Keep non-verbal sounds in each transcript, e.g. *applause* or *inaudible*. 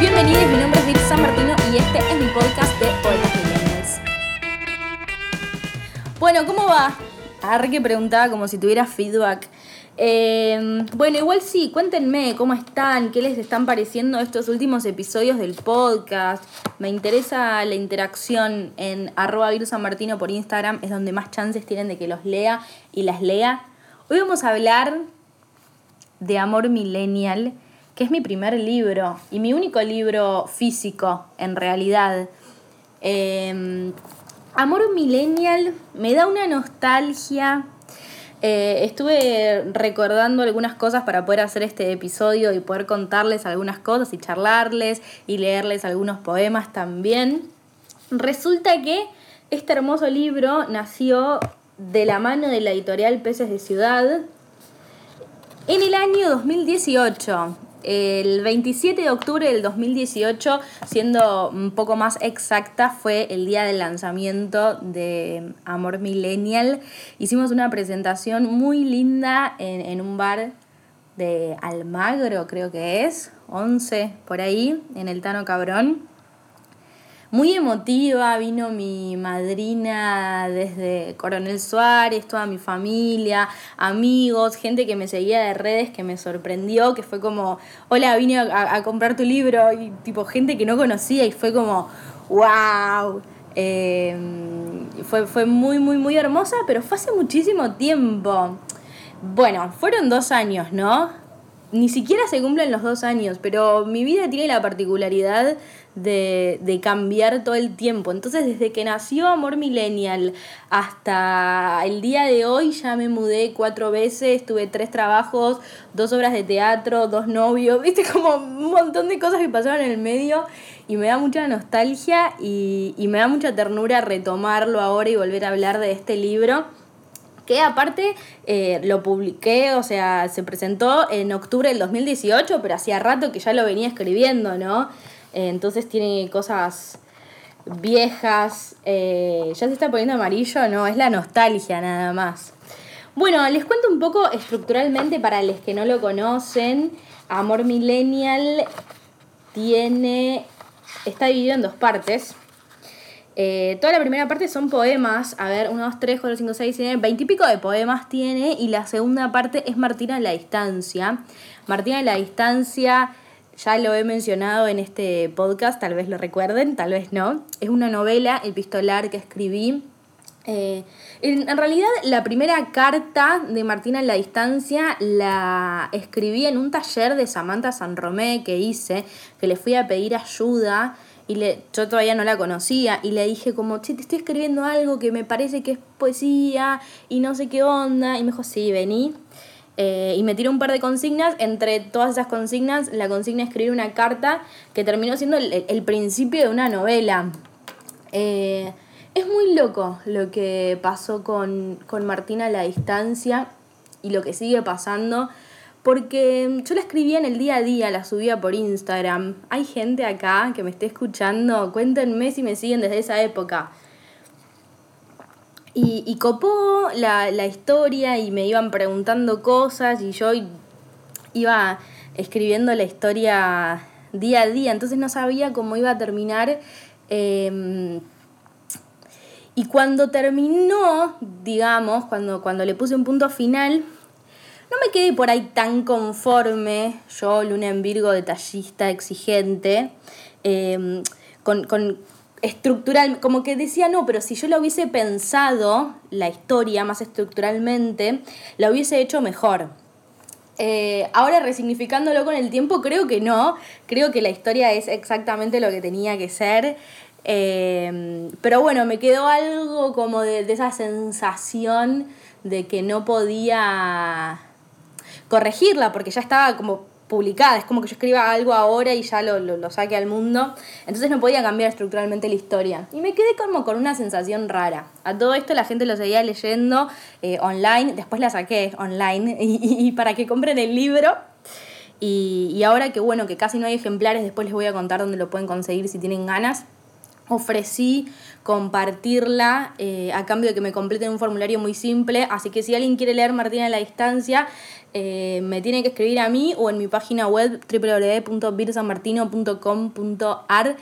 Bienvenidos, mi nombre es Vir San Martino y este es mi podcast de Poetas Millennials. Bueno, ¿cómo va? Arre que preguntaba como si tuviera feedback. Eh, bueno, igual sí, cuéntenme cómo están, qué les están pareciendo estos últimos episodios del podcast. Me interesa la interacción en arroba Martino por Instagram, es donde más chances tienen de que los lea y las lea. Hoy vamos a hablar de Amor Millennial, es mi primer libro y mi único libro físico en realidad. Eh, Amor Millennial me da una nostalgia eh, estuve recordando algunas cosas para poder hacer este episodio y poder contarles algunas cosas y charlarles y leerles algunos poemas también. Resulta que este hermoso libro nació de la mano de la editorial Peces de Ciudad en el año 2018 el 27 de octubre del 2018, siendo un poco más exacta, fue el día del lanzamiento de Amor Millennial. Hicimos una presentación muy linda en, en un bar de Almagro, creo que es, 11 por ahí, en el Tano Cabrón muy emotiva, vino mi madrina desde Coronel Suárez, toda mi familia, amigos, gente que me seguía de redes que me sorprendió, que fue como, hola, vine a, comprar tu libro, y tipo gente que no conocía y fue como, wow. Em, fue, fue muy, muy, muy hermosa, pero fue hace muchísimo tiempo. Bueno, fueron dos años, ¿no? Ni siquiera se cumplen los dos años, pero mi vida tiene la particularidad de, cambiar todo el tiempo. Entonces, desde que nació Amor Millennial hasta el día de hoy, ya me mudé cuatro veces, tuve tres trabajos, dos obras de teatro, dos novios, *laughs* viste, como un montón de cosas que pasaron en el medio y me da mucha nostalgia y, me da mucha ternura retomarlo ahora y volver a hablar de este libro que aparte eh, lo publiqué, o sea, se presentó en octubre del 2018, pero hacía rato que ya lo venía escribiendo, ¿no? Eh, entonces tiene cosas viejas. Eh, ya se está poniendo amarillo, no, es la nostalgia nada más. Bueno, les cuento un poco estructuralmente para los que no lo conocen. Amor Millennial tiene. está dividido en dos partes. Eh, toda la primera parte son poemas, a ver, 1, 2, 3, 4, 5, 6, 7, 20 y pico de poemas tiene, y la segunda parte es Martina en la distancia. Martina en la distancia ya lo he mencionado en este podcast, tal vez lo recuerden, tal vez no. Es una novela epistolar que escribí. Eh, en, realidad, la primera carta de Martina en la distancia la escribí en un taller de Samantha San Romé que hice, que le fui a pedir ayuda y le, yo todavía no la conocía y le dije como, che, te estoy escribiendo algo que me parece que es poesía y no sé qué onda. Y me dijo, sí, vení. Eh, y me tiró un par de consignas. Entre todas esas consignas, la consigna escribir una carta que terminó siendo el, principio de una novela. Eh, es muy loco lo que pasó con, con Martina a la distancia y lo que sigue pasando. Porque yo la escribía en el día a día, la subía por Instagram. Hay gente acá que me esté escuchando. Cuéntenme si me siguen desde esa época. Y, y copó la, la, historia y me iban preguntando cosas y yo iba escribiendo la historia día a día, entonces no sabía cómo iba a terminar. Em, y cuando terminó, digamos, cuando, cuando le puse un punto final, no me quedé por ahí tan conforme, yo, Luna en Virgo, detallista, exigente, em, con, con estructural, como que decía, no, pero si yo lo hubiese pensado, la historia más estructuralmente, la hubiese hecho mejor. Eh, ahora resignificándolo con el tiempo, creo que no, creo que la historia es exactamente lo que tenía que ser. Eh, pero bueno, me quedó algo como de esa sensación de que no podía corregirla, porque ya estaba como publicada, es como que yo escriba algo ahora y ya lo, lo, saque al mundo, entonces no podía cambiar estructuralmente la historia. Y me quedé como con una sensación rara. A todo esto la gente lo seguía leyendo eh, online, después la saqué online *laughs* y, para que compren el libro. Y, y ahora que bueno, que casi no hay ejemplares, después les voy a contar dónde lo pueden conseguir si tienen ganas. Ofrecí compartirla eh, a cambio de que me completen un formulario muy simple. Así que si alguien quiere leer Martina a la distancia, eh, me tiene que escribir a mí o en mi página web www.virsanmartino.com.ar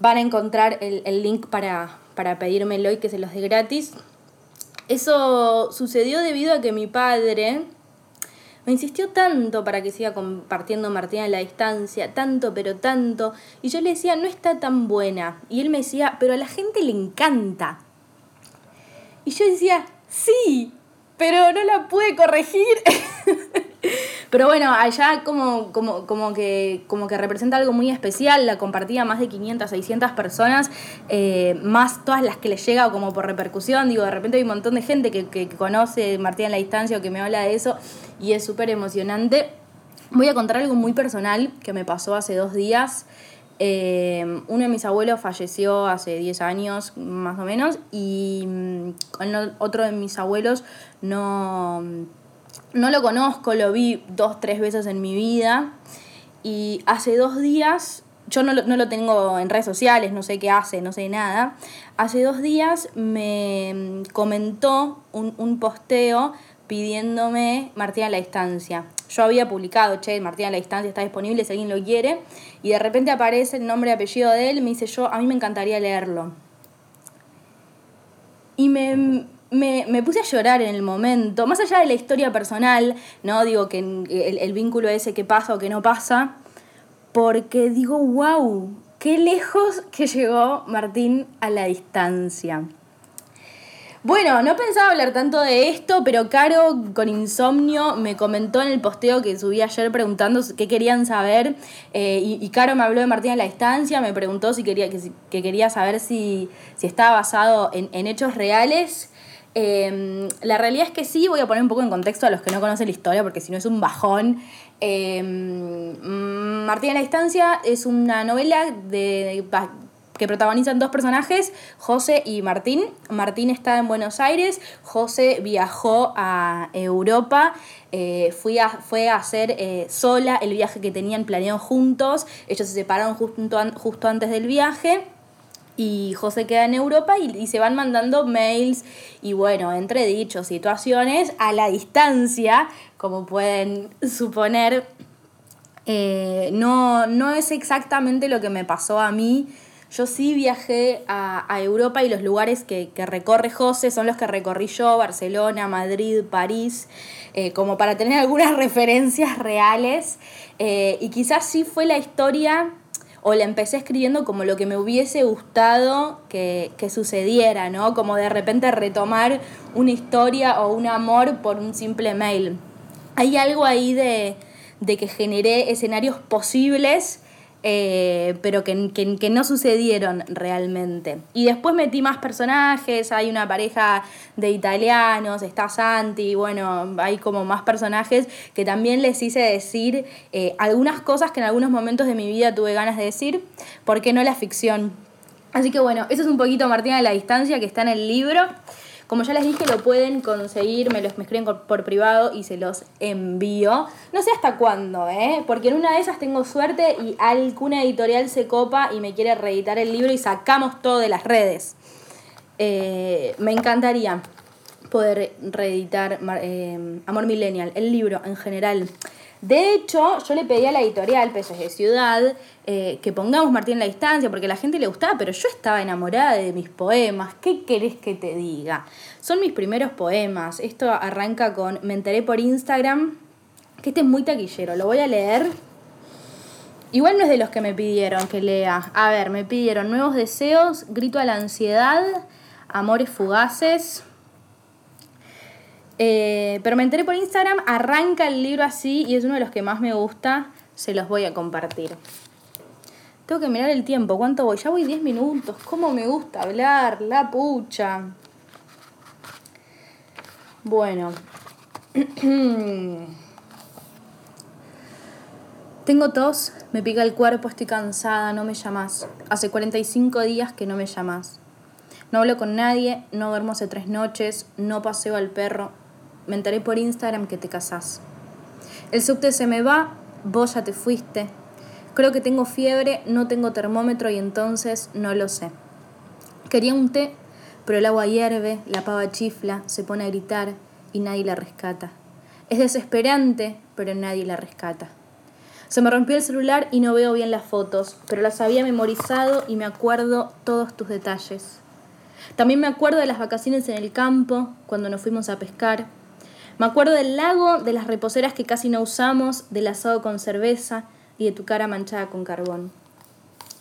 van a encontrar el, link para, para pedírmelo y que se los dé gratis. Eso sucedió debido a que mi padre me insistió tanto para que siga compartiendo Martina a la distancia, tanto, pero tanto. Y yo le decía, no está tan buena. Y él me decía, pero a la gente le encanta. Y yo decía, sí, pero no la pude corregir. *laughs* pero bueno, allá como, como, como, que, como que representa algo muy especial, la compartía más de 500, 600 personas, eh, más todas las que les llega como por repercusión, digo, de repente hay un montón de gente que, que conoce Martina en la distancia o que me habla de eso y es súper emocionante. Voy a contar algo muy personal que me pasó hace dos días. Eh, uno de mis abuelos falleció hace 10 años más o menos y mm, otro de mis abuelos no, no lo conozco, lo vi dos, tres veces en mi vida y hace dos días, yo no lo, no lo tengo en redes sociales, no sé qué hace, no sé nada, hace dos días me mm, comentó un, un posteo pidiéndome Martina a la distancia. Yo había publicado, che, Martina a la distancia está disponible si alguien lo quiere, y de repente aparece el nombre y apellido de él, me dice yo, a mí me encantaría leerlo. Y me, me, puse a llorar en el momento, más allá de la historia personal, no digo que el, el vínculo ese que pasa o que no pasa, porque digo, wow, qué lejos que llegó Martín a la distancia. Bueno, no pensaba hablar tanto de esto, pero Caro con insomnio me comentó en el posteo que subí ayer preguntando qué querían saber. Eh, y, Caro me habló de Martín a la distancia, me preguntó si quería, que, quería saber si, estaba basado en, hechos reales. Em, la realidad es que sí, voy a poner un poco en contexto a los que no conocen la historia, porque si no es un bajón. Em, Martín a la distancia es una novela de, que protagonizan dos personajes, José y Martín. Martín está en Buenos Aires, José viajó a Europa, eh, fui a, fue a hacer eh, sola el viaje que tenían planeado juntos, ellos se separaron justo, justo antes del viaje. Y José queda en Europa y, se van mandando mails y bueno, entre dichos, situaciones a la distancia, como pueden suponer, eh, no, no es exactamente lo que me pasó a mí yo sí viajé a, Europa y los lugares que, recorre José son los que recorrí yo, Barcelona, Madrid, París, eh, como para tener algunas *laughs* referencias reales. Eh, y quizás sí fue la historia, o la empecé escribiendo como lo que me hubiese gustado que, sucediera, ¿no? Como de repente retomar una historia o un amor por un simple mail. Hay algo ahí de, de que generé escenarios posibles eh, pero que, no sucedieron realmente. Y después metí más personajes, hay una pareja de italianos, está Santi, bueno, hay como más personajes que también les hice decir eh, algunas cosas que en algunos momentos de mi vida tuve ganas de decir, ¿por qué no la ficción? Así que bueno, eso es un poquito Martina de la distancia que está en el libro. Como ya les dije, lo pueden conseguir, me los me escriben por privado y se los envío. No sé hasta cuándo, ¿eh? Porque en una de esas tengo suerte y alguna editorial se copa y me quiere reeditar el libro y sacamos todo de las redes. Eh, me encantaría poder reeditar eh, Amor Millennial, el libro en general. De hecho, yo le pedí a la editorial Peces de Ciudad eh, que pongamos Martín en la distancia, porque a la gente le gustaba, pero yo estaba enamorada de mis poemas. ¿Qué querés que te diga? Son mis primeros poemas. Esto arranca con Me enteré por Instagram, que este es muy taquillero. Lo voy a leer. Igual no es de los que me pidieron que lea. A ver, me pidieron Nuevos Deseos, Grito a la Ansiedad, Amores Fugaces. Eh, pero me enteré por Instagram, arranca el libro así y es uno de los que más me gusta. Se los voy a compartir. Tengo que mirar el tiempo. ¿Cuánto voy? Ya voy 10 minutos. ¿Cómo me gusta hablar? La pucha. Bueno. *clears throat* Tengo tos, me pica el cuerpo, estoy cansada, no me llamas. Hace 45 días que no me llamas. No hablo con nadie, no duermo hace tres noches, no paseo al perro. Me enteré por Instagram que te casás. El subte se me va, vos ya te fuiste. Creo que tengo fiebre, no tengo termómetro y entonces no lo sé. Quería un té, pero el agua hierve, la pava chifla, se pone a gritar y nadie la rescata. Es desesperante, pero nadie la rescata. Se me rompió el celular y no veo bien las fotos, pero las había memorizado y me acuerdo todos tus detalles. También me acuerdo de las vacaciones en el campo, cuando nos fuimos a pescar. Me acuerdo del lago, de las reposeras que casi no usamos, del asado con cerveza y de tu cara manchada con carbón.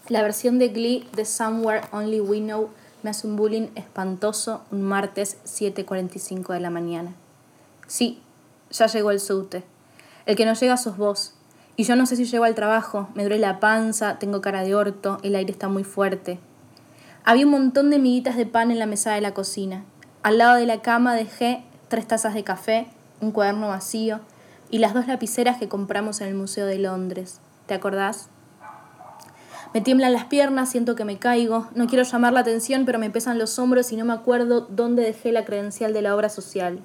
La versión de Glee de Somewhere Only We Know me hace un bullying espantoso un martes 7.45 de la mañana. Sí, ya llegó el subte. El que no llega sos vos. Y yo no sé si llego al trabajo, me duele la panza, tengo cara de orto, el aire está muy fuerte. Había un montón de miguitas de pan en la mesa de la cocina. Al lado de la cama dejé tres tazas de café, un cuaderno vacío y las dos lapiceras que compramos en el Museo de Londres. ¿Te acordás? Me tiemblan las piernas, siento que me caigo. No quiero llamar la atención, pero me pesan los hombros y no me acuerdo dónde dejé la credencial de la obra social.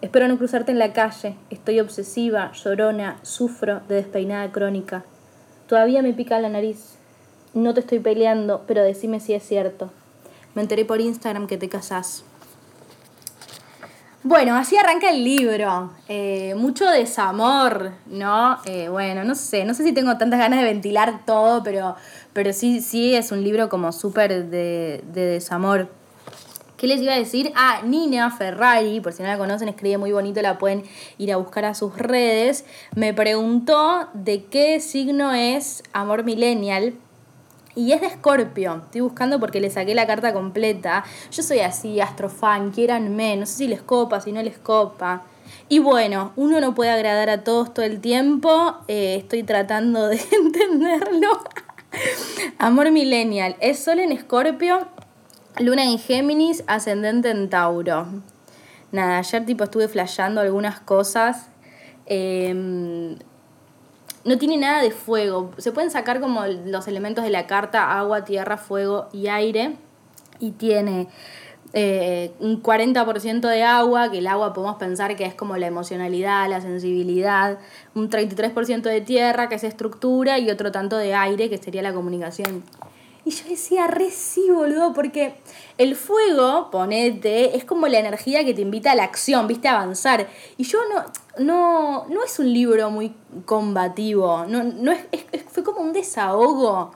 Espero no cruzarte en la calle. Estoy obsesiva, llorona, sufro de despeinada crónica. Todavía me pica la nariz. No te estoy peleando, pero decime si es cierto. Me enteré por Instagram que te casás. Bueno, así arranca el libro. Eh, mucho desamor, ¿no? Eh, bueno, no sé, no sé si tengo tantas ganas de ventilar todo, pero, pero sí, sí es un libro como súper de, de desamor. ¿Qué les iba a decir? Ah, Nina Ferrari, por si no la conocen, escribe muy bonito, la pueden ir a buscar a sus redes. Me preguntó de qué signo es Amor Millennial. Y es de Scorpio. Estoy buscando porque le saqué la carta completa. Yo soy así, astrofan, quieranme. No sé si les copa, si no les copa. Y bueno, uno no puede agradar a todos todo el tiempo. Eh, estoy tratando de *laughs* entenderlo. Amor Millennial. Es solo en Scorpio Luna en Géminis, ascendente en Tauro. Nada, ayer tipo estuve flasheando algunas cosas. Em, no tiene nada de fuego. Se pueden sacar como los elementos de la carta, agua, tierra, fuego y aire. Y tiene eh, un 40% de agua, que el agua podemos pensar que es como la emocionalidad, la sensibilidad. Un 33% de tierra, que es estructura. Y otro tanto de aire, que sería la comunicación. Y yo decía, re sí, boludo, porque el fuego, ponete, es como la energía que te invita a la acción, viste, a avanzar. Y yo no, no, no es un libro muy combativo, no, no es, fue como un desahogo.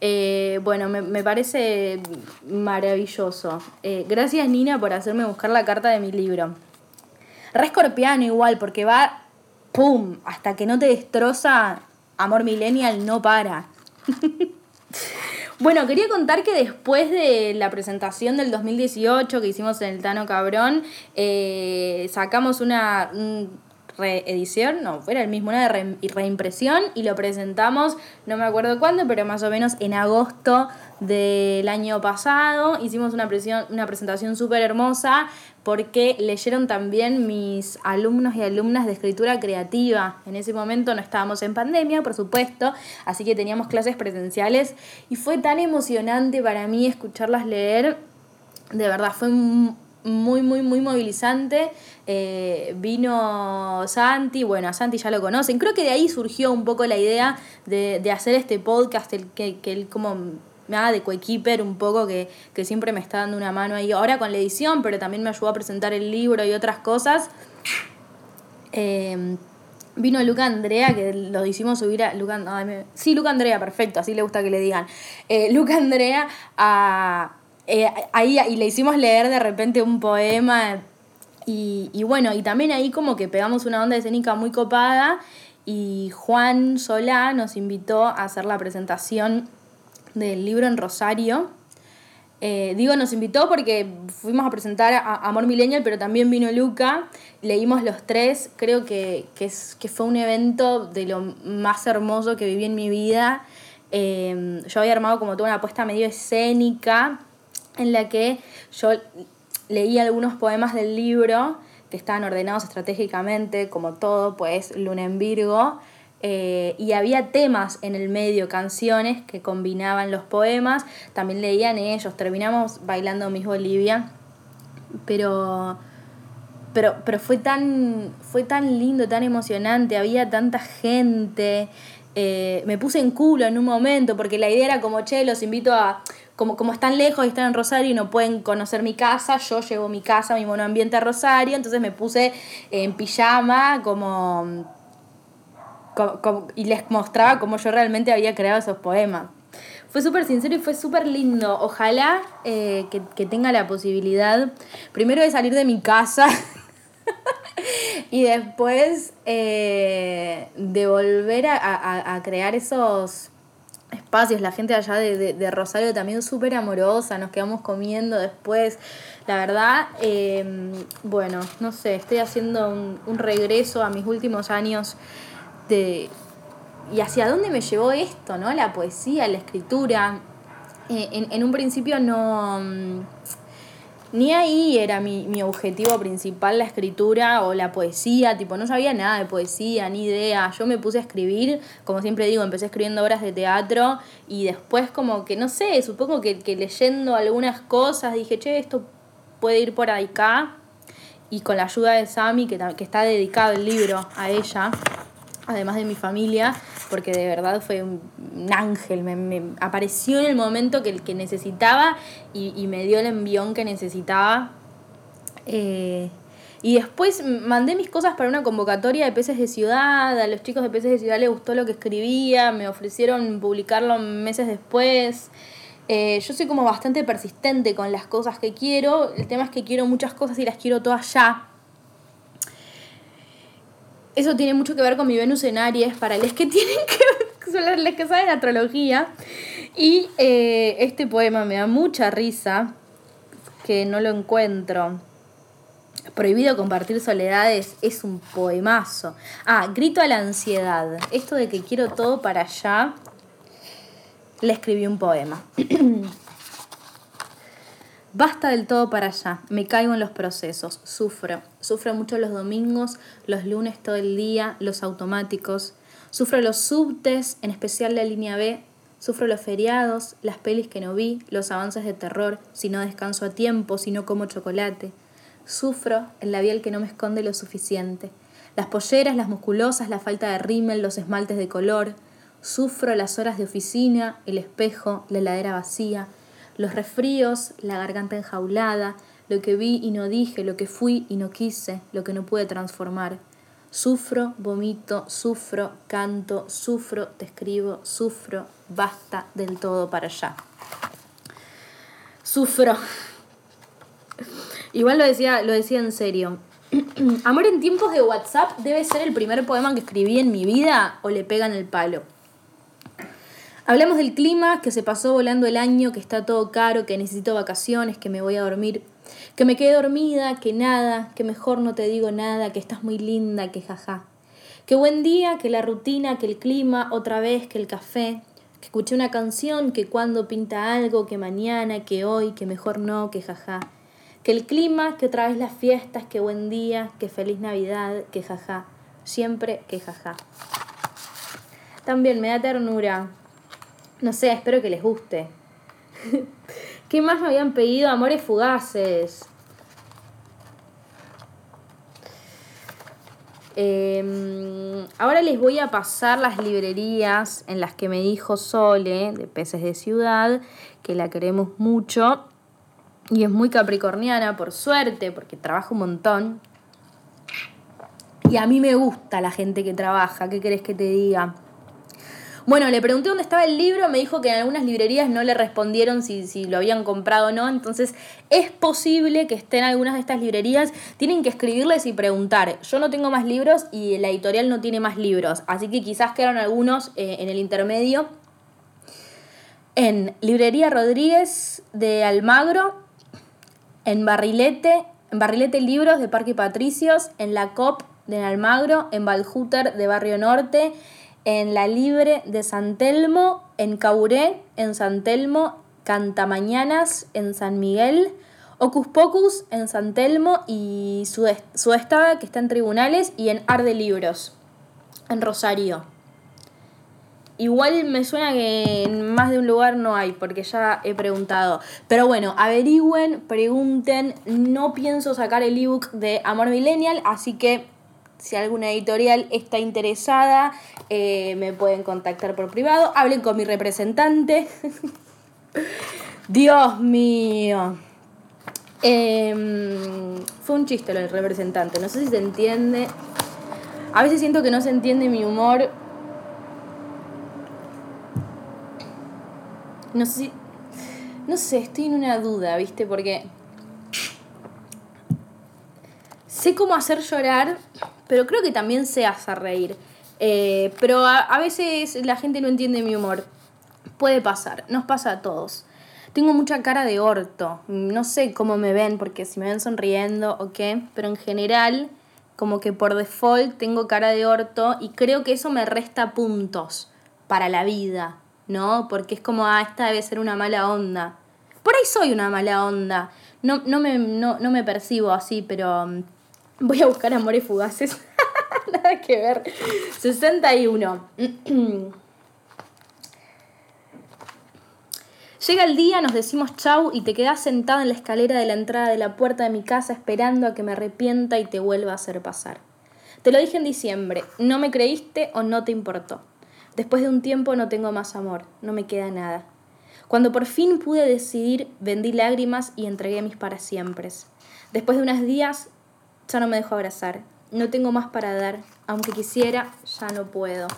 Eh, bueno, me, parece maravilloso. Eh, gracias Nina por hacerme buscar la carta de mi libro. Re escorpiano igual, porque va, ¡pum! Hasta que no te destroza, Amor Millennial no para. *laughs* Bueno, quería contar que después de la presentación del 2018 que hicimos en el Tano Cabrón, eh, sacamos una reedición, no, fuera el mismo, una reimpresión y lo presentamos, no me acuerdo cuándo, pero más o menos en agosto del año pasado. Hicimos una, una presentación súper hermosa porque leyeron también mis alumnos y alumnas de escritura creativa. En ese momento no estábamos en pandemia, por supuesto, así que teníamos clases presenciales y fue tan emocionante para mí escucharlas leer. De verdad, fue muy, muy, muy movilizante. Eh, vino Santi, bueno, a Santi ya lo conocen. Creo que de ahí surgió un poco la idea de, de hacer este podcast, el que, que él como de coequiper un poco, que, siempre me está dando una mano ahí. Ahora con la edición, pero también me ayudó a presentar el libro y otras cosas. Eh, vino Luca Andrea, que lo hicimos subir a. Luca, sí, Luca Andrea, perfecto, así le gusta que le digan. Eh, Luca Andrea a eh, ahí y le hicimos leer de repente un poema y, bueno, y también ahí como que pegamos una onda escénica muy copada y Juan Solá nos invitó a hacer la presentación del libro en Rosario. Eh, digo, nos invitó porque fuimos a presentar a Amor Millennial, pero también vino Luca, leímos los tres, creo que, es, que fue un evento de lo más hermoso que viví en mi vida. Eh, yo había armado como toda una apuesta medio escénica, en la que yo leí algunos poemas del libro que estaban ordenados estratégicamente, como todo, pues Luna en Virgo, eh, y había temas en el medio, canciones que combinaban los poemas, también leían ellos, terminamos bailando Miss Bolivia, pero, pero, pero fue, tan, fue tan lindo, tan emocionante, había tanta gente, eh, me puse en culo en un momento, porque la idea era como, che, los invito a, como, como están lejos y están en Rosario y no pueden conocer mi casa, yo llevo mi casa, mi monoambiente a Rosario, entonces me puse en pijama como, y les mostraba cómo yo realmente había creado esos poemas. Fue súper sincero y fue súper lindo. Ojalá eh, que, tenga la posibilidad, primero de salir de mi casa *laughs* y después eh, de volver a, crear esos espacios. La gente allá de, Rosario también súper amorosa, nos quedamos comiendo después. La verdad, em, bueno, no sé, estoy haciendo un, un regreso a mis últimos años de y hacia dónde me llevó esto, ¿no? La poesía, la escritura. Eh, en, un principio no... Mm, ni ahí era mi, objetivo principal la escritura o la poesía, tipo, no sabía nada de poesía, ni idea. Yo me puse a escribir, como siempre digo, empecé escribiendo obras de teatro y después como que, no sé, supongo que, leyendo algunas cosas dije, che, esto puede ir por acá. Y con la ayuda de Sami, que, que está dedicado el libro a ella, además de mi familia, porque de verdad fue un, ángel, me, apareció en el momento que, que necesitaba y, me dio el envión que necesitaba. Eh, y después mandé mis cosas para una convocatoria de peces de ciudad, a los chicos de peces de ciudad les gustó lo que escribía, me ofrecieron publicarlo meses después. Eh, yo soy como bastante persistente con las cosas que quiero, el tema es que quiero muchas cosas y las quiero todas ya eso tiene mucho que ver con mi Venus en Aries, para los que *laughs* tienen que son los que saben astrología. Y eh, este poema me da mucha risa, que no lo encuentro. Prohibido compartir soledades es un poemazo. Ah, grito a la ansiedad. Esto de que quiero todo para allá, le escribí un poema. *clears throat* Basta del todo para allá, me caigo en los procesos, sufro. Sufro mucho los domingos, los lunes todo el día, los automáticos. Sufro los subtes, en especial la línea B. Sufro los feriados, las pelis que no vi, los avances de terror, si no descanso a tiempo, si no como chocolate. Sufro el labial que no me esconde lo suficiente. Las polleras, las musculosas, la falta de rímel, los esmaltes de color. Sufro las horas de oficina, el espejo, la heladera vacía, los resfríos, la garganta enjaulada, lo que vi y no dije, lo que fui y no quise, lo que no pude transformar. Sufro, vomito, sufro, canto, sufro, te escribo, sufro, basta del todo para allá. Sufro. Igual lo decía, lo decía en serio. *clears throat* Amor en tiempos de WhatsApp debe ser el primer poema que escribí en mi vida o le pegan el palo. Hablamos del clima, que se pasó volando el año, que está todo caro, que necesito vacaciones, que me voy a dormir, que me quedé dormida, que nada, que mejor no te digo nada, que estás muy linda, que jaja. Que buen día, que la rutina, que el clima, otra vez, que el café, que escuché una canción, que cuando pinta algo, que mañana, que hoy, que mejor no, que jaja. Que el clima, que otra vez las fiestas, que buen día, que feliz Navidad, que jaja. Siempre que jaja. También me da ternura no sé, espero que les guste. *laughs* ¿Qué más me habían pedido? Amores fugaces. Em, ahora les voy a pasar las librerías en las que me dijo Sole, de Peces de Ciudad, que la queremos mucho. Y es muy capricorniana, por suerte, porque trabaja un montón. Y a mí me gusta la gente que trabaja, ¿qué querés que te diga? Bueno, le pregunté dónde estaba el libro, me dijo que en algunas librerías no le respondieron si, si lo habían comprado o no, entonces es posible que estén algunas de estas librerías, tienen que escribirles y preguntar. Yo no tengo más libros y la editorial no tiene más libros, así que quizás quedaron algunos eh, en el intermedio. En Librería Rodríguez de Almagro, en Barrilete, en Barrilete Libros de Parque Patricios, en La COP de Almagro, en Valjuter de Barrio Norte, en La Libre de San Telmo, en Cauré, en San Telmo, Cantamañanas, en San Miguel, Ocus Pocus, en San Telmo y su, su que está en tribunales, y en Arde Libros, en Rosario. Igual me suena que en más de un lugar no hay, porque ya he preguntado. Pero bueno, averigüen, pregunten. No pienso sacar el ebook de Amor Millennial, así que Si alguna editorial está interesada, eh, me pueden contactar por privado. Hablen con mi representante. *laughs* Dios mío. Em, fue un chiste lo del representante. No sé si se entiende. A veces siento que no se entiende mi humor. No sé si. No sé, estoy en una duda, ¿viste? Porque. Sé cómo hacer llorar, pero creo que también sé hacer reír. Eh, pero a, a veces la gente no entiende mi humor. Puede pasar, nos pasa a todos. Tengo mucha cara de orto. No sé cómo me ven, porque si me ven sonriendo o qué, pero en general, como que por default tengo cara de orto y creo que eso me resta puntos para la vida, ¿no? Porque es como, ah, esta debe ser una mala onda. Por ahí soy una mala onda. No, no, me, no, no me percibo así, pero mm, voy a buscar amores fugaces. *laughs* Nada que ver. 61. *clears throat* Llega el día, nos decimos chau y te quedas sentado en la escalera de la entrada de la puerta de mi casa esperando a que me arrepienta y te vuelva a hacer pasar. Te lo dije en diciembre, no me creíste o no te importó. Después de un tiempo no tengo más amor, no me queda nada. Cuando por fin pude decidir, vendí lágrimas y entregué mis para siempre. Después de unos días, ya no me dejo abrazar. No tengo más para dar. Aunque quisiera, ya no puedo.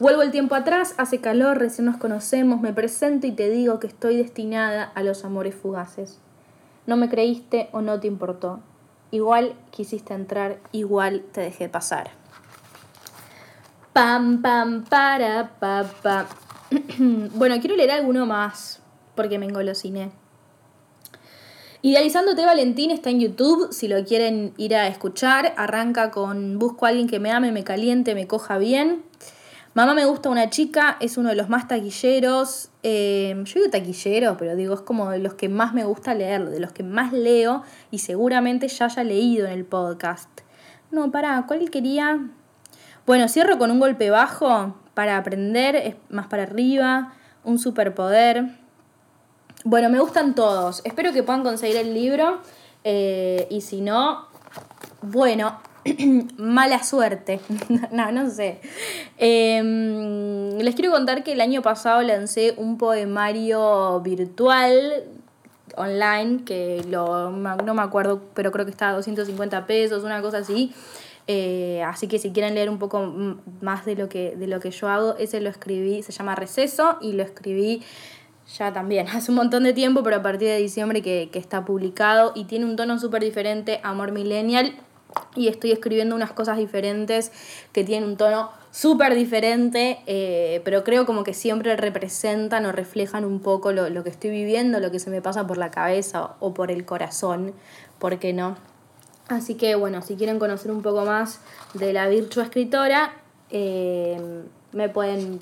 Vuelvo el tiempo atrás, hace calor, recién nos conocemos, me presento y te digo que estoy destinada a los amores fugaces. No me creíste o no te importó. Igual quisiste entrar, igual te dejé pasar. Pam, pam, para, pa, pa. *clears throat* bueno, quiero leer alguno más, porque me engolosiné. Idealizándote Valentín está en YouTube, si lo quieren ir a escuchar. Arranca con Busco a alguien que me ame, me caliente, me coja bien. Mamá me gusta una chica, es uno de los más taquilleros. Eh, yo digo taquillero, pero digo, es como de los que más me gusta leer, de los que más leo y seguramente ya haya leído en el podcast. No, para, ¿cuál quería? Bueno, cierro con un golpe bajo para aprender, es más para arriba, un superpoder. Bueno, me gustan todos. Espero que puedan conseguir el libro. Eh, y si no, bueno, *clears throat* mala suerte. *laughs* no, no sé. Em, les quiero contar que el año pasado lancé un poemario virtual online que lo, no me acuerdo, pero creo que está a 250 pesos, una cosa así. Eh, así que si quieren leer un poco más de lo, que, de lo que yo hago, ese lo escribí, se llama Receso y lo escribí ya también *laughs* hace un montón de tiempo, pero a partir de diciembre que, que está publicado y tiene un tono súper diferente, Amor Millennial y estoy escribiendo unas cosas diferentes que tienen un tono súper diferente, eh, pero creo como que siempre representan o reflejan un poco lo, lo, que estoy viviendo, lo que se me pasa por la cabeza o por el corazón, ¿por qué no? Así que bueno, si quieren conocer un poco más de la virtua escritora, eh, me pueden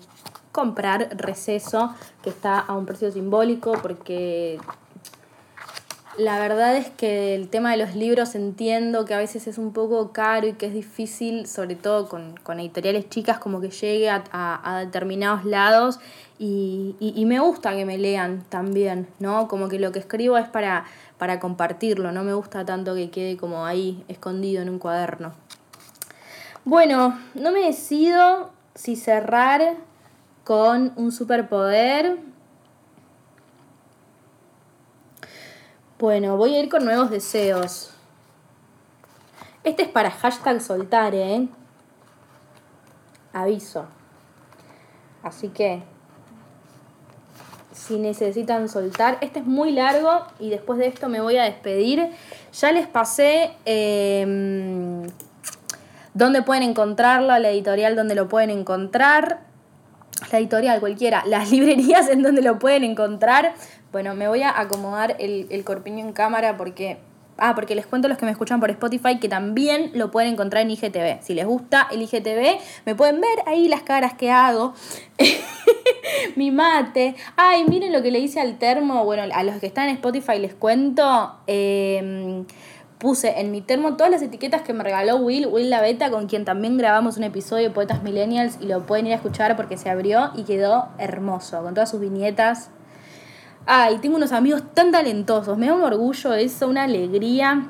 comprar Receso, que está a un precio simbólico porque la verdad es que el tema de los libros entiendo que a veces es un poco caro y que es difícil, sobre todo con, editoriales chicas, como que llegue a, determinados lados y, me gusta que me lean también, ¿no? Como que lo que escribo es para, para compartirlo, no me gusta tanto que quede como ahí escondido en un cuaderno. Bueno, no me decido si cerrar con un superpoder Bueno, voy a ir con nuevos deseos. Este es para hashtag soltar, ¿eh? Aviso. Así que, si necesitan soltar, este es muy largo y después de esto me voy a despedir. Ya les pasé eh, dónde pueden encontrarlo, la editorial donde lo pueden encontrar. La editorial cualquiera, las *laughs* librerías en donde lo pueden encontrar. Bueno, me voy a acomodar el, el corpiño en cámara porque Ah, porque les cuento a los que me escuchan por Spotify que también lo pueden encontrar en IGTV. Si les gusta el IGTV, me pueden ver ahí las caras que hago. *laughs* Mi mate. Ay, miren lo que le hice al termo. Bueno, a los que están en Spotify les cuento. Em, puse en mi termo todas las etiquetas que me regaló Will, Will La Beta, con quien también grabamos un episodio de Poetas Millennials y lo pueden ir a escuchar porque se abrió y quedó hermoso, con todas sus viñetas Ay, tengo unos amigos tan talentosos, me da un orgullo eso, una alegría.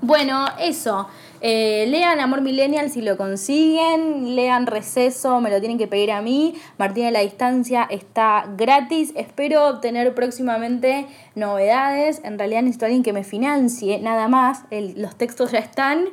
Bueno, eso. Eh, lean Amor Millennial si lo consiguen, lean Receso, me lo tienen que pedir a mí. Martín de la Distancia está gratis. Espero tener próximamente novedades. En realidad necesito alguien que me financie, nada más. los textos ya están.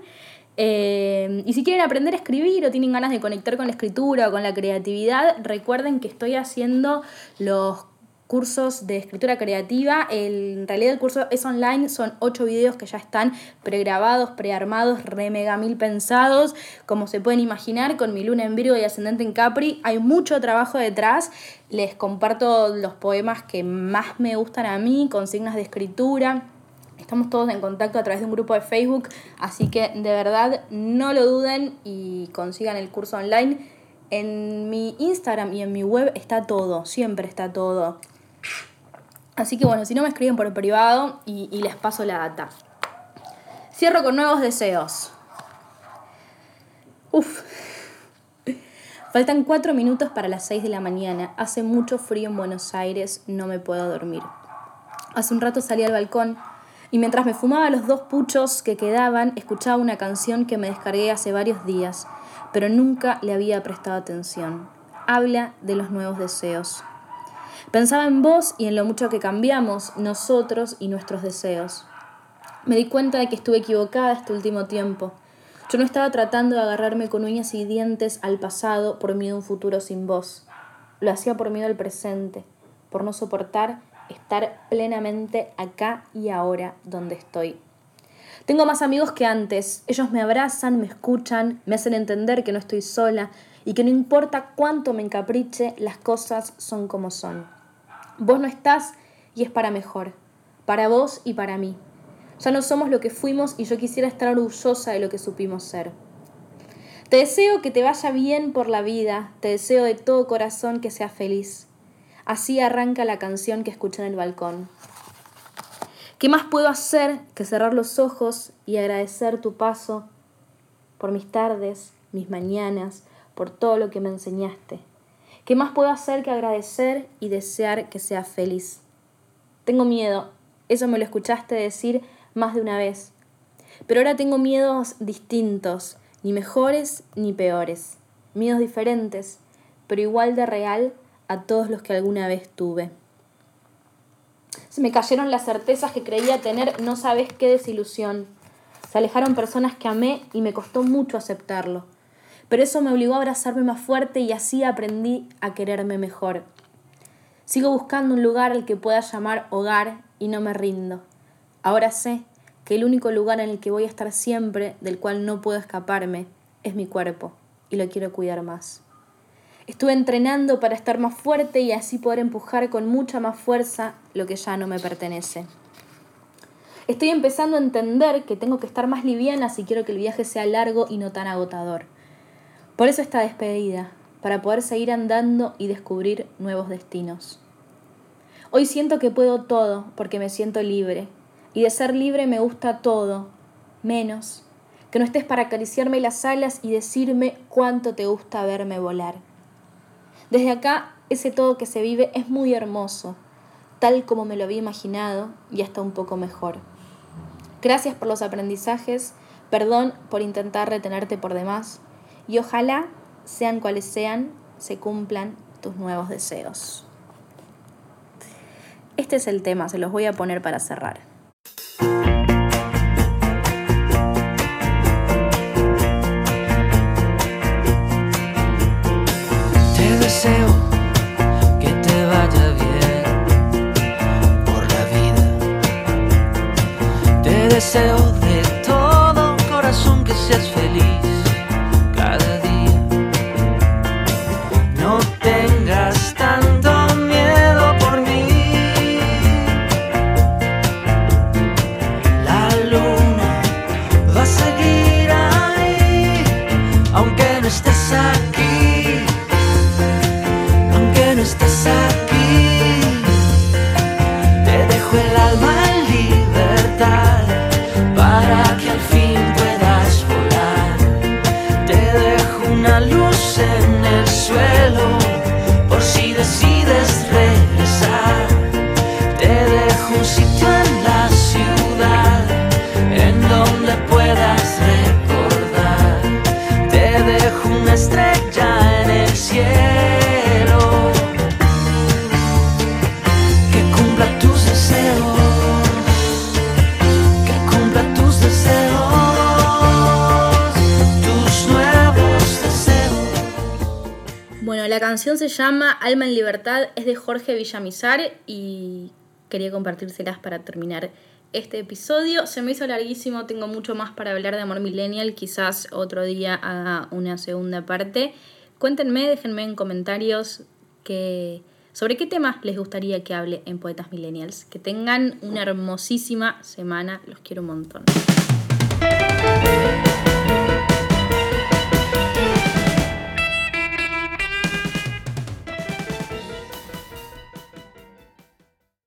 Eh, y si quieren aprender a escribir o tienen ganas de conectar con la escritura o con la creatividad, recuerden que estoy haciendo los cursos de escritura creativa. en realidad el curso es online, son ocho videos que ya están pregrabados, prearmados, re mega mil pensados, como se pueden imaginar, con mi luna en Virgo y ascendente en Capri. Hay mucho trabajo detrás. Les comparto los poemas que más me gustan a mí, consignas de escritura. Estamos todos en contacto a través de un grupo de Facebook, así que de verdad no lo duden y consigan el curso online. En mi Instagram y en mi web está todo, siempre está todo. Así que bueno, si no me escriben por privado y, les paso la data. Cierro con nuevos deseos. Uf. Faltan cuatro minutos para las seis de la mañana. Hace mucho frío en Buenos Aires, no me puedo dormir. Hace un rato salí al balcón y mientras me fumaba los dos puchos que quedaban, escuchaba una canción que me descargué hace varios días, pero nunca le había prestado atención. Habla de los nuevos deseos. Pensaba en vos y en lo mucho que cambiamos nosotros y nuestros deseos. Me di cuenta de que estuve equivocada este último tiempo. Yo no estaba tratando de agarrarme con uñas y dientes al pasado por miedo a un futuro sin vos. Lo hacía por miedo al presente, por no soportar estar plenamente acá y ahora donde estoy. Tengo más amigos que antes. Ellos me abrazan, me escuchan, me hacen entender que no estoy sola y que no importa cuánto me encapriche, las cosas son como son. Vos no estás y es para mejor, para vos y para mí. Ya no somos lo que fuimos y yo quisiera estar orgullosa de lo que supimos ser. Te deseo que te vaya bien por la vida, te deseo de todo corazón que seas feliz. Así arranca la canción que escuché en el balcón. ¿Qué más puedo hacer que cerrar los ojos y agradecer tu paso por mis tardes, mis mañanas, por todo lo que me enseñaste? ¿Qué más puedo hacer que agradecer y desear que sea feliz? Tengo miedo, eso me lo escuchaste decir más de una vez. Pero ahora tengo miedos distintos, ni mejores ni peores. Miedos diferentes, pero igual de real a todos los que alguna vez tuve. Se me cayeron las certezas que creía tener, no sabes qué desilusión. Se alejaron personas que amé y me costó mucho aceptarlo pero eso me obligó a abrazarme más fuerte y así aprendí a quererme mejor. Sigo buscando un lugar al que pueda llamar hogar y no me rindo. Ahora sé que el único lugar en el que voy a estar siempre, del cual no puedo escaparme, es mi cuerpo y lo quiero cuidar más. Estuve entrenando para estar más fuerte y así poder empujar con mucha más fuerza lo que ya no me pertenece. Estoy empezando a entender que tengo que estar más liviana si quiero que el viaje sea largo y no tan agotador. Por eso esta despedida, para poder seguir andando y descubrir nuevos destinos. Hoy siento que puedo todo porque me siento libre, y de ser libre me gusta todo, menos que no estés para acariciarme las alas y decirme cuánto te gusta verme volar. Desde acá, ese todo que se vive es muy hermoso, tal como me lo había imaginado y hasta un poco mejor. Gracias por los aprendizajes, perdón por intentar retenerte por demás, y ojalá, sean cuales sean, se cumplan tus nuevos deseos. Este es el tema, se los voy a poner para cerrar. Se llama Alma en Libertad, es de Jorge Villamizar y quería compartírselas para terminar este episodio. Se me hizo larguísimo, tengo mucho más para hablar de Amor Millennial, quizás otro día haga una segunda parte. Cuéntenme, déjenme en comentarios que, sobre qué temas les gustaría que hable en Poetas Millennials. Que tengan una hermosísima semana, los quiero un montón.